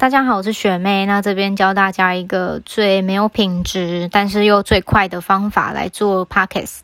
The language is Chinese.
大家好，我是雪妹。那这边教大家一个最没有品质，但是又最快的方法来做 podcast。